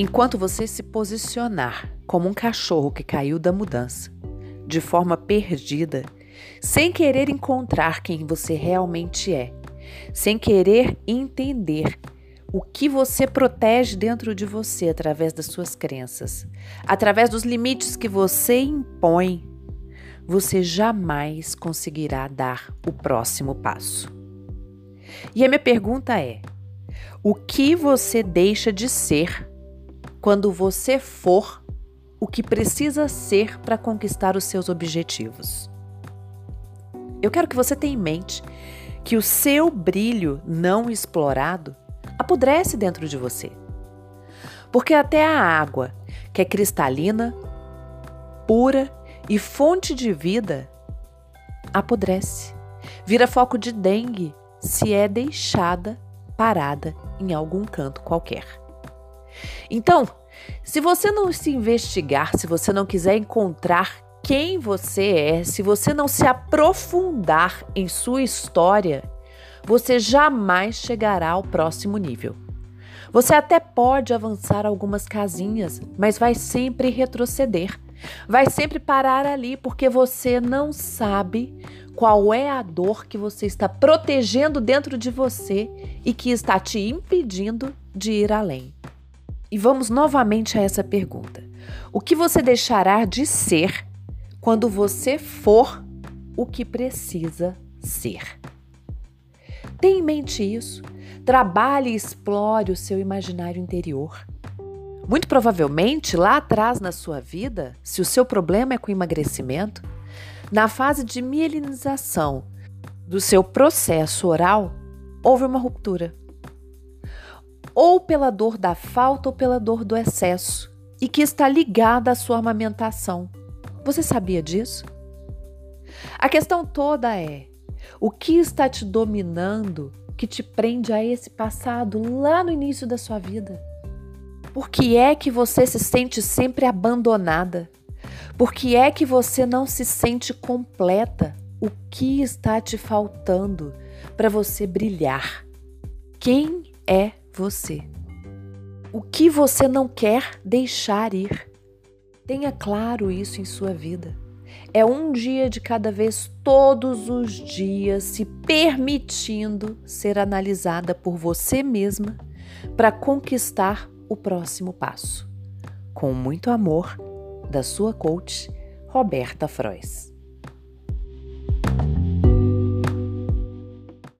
Enquanto você se posicionar como um cachorro que caiu da mudança, de forma perdida, sem querer encontrar quem você realmente é, sem querer entender o que você protege dentro de você através das suas crenças, através dos limites que você impõe, você jamais conseguirá dar o próximo passo. E a minha pergunta é: o que você deixa de ser quando você for o que precisa ser para conquistar os seus objetivos? Eu quero que você tenha em mente que o seu brilho não explorado apodrece dentro de você. Porque até a água, que é cristalina, pura e fonte de vida, apodrece. Vira foco de dengue se é deixada parada em algum canto qualquer. Então, se você não se investigar, se você não quiser encontrar quem você é, se você não se aprofundar em sua história, você jamais chegará ao próximo nível. Você até pode avançar algumas casinhas, mas vai sempre retroceder. Vai sempre parar ali porque você não sabe qual é a dor que você está protegendo dentro de você e que está te impedindo de ir além. E vamos novamente a essa pergunta: o que você deixará de ser quando você for o que precisa ser? Tenha em mente isso. Trabalhe e explore o seu imaginário interior. Muito provavelmente, lá atrás na sua vida, se o seu problema é com emagrecimento, na fase de mielinização do seu processo oral, houve uma ruptura. Ou pela dor da falta ou pela dor do excesso, e que está ligada à sua amamentação. Você sabia disso? A questão toda é: o que está te dominando que te prende a esse passado lá no início da sua vida? Por que é que você se sente sempre abandonada? Por que é que você não se sente completa? O que está te faltando para você brilhar? Quem é você? O que você não quer deixar ir? Tenha claro isso em sua vida. É um dia de cada vez, todos os dias, se permitindo ser analisada por você mesma para conquistar o próximo passo. Com muito amor, da sua coach, Roberta Frois.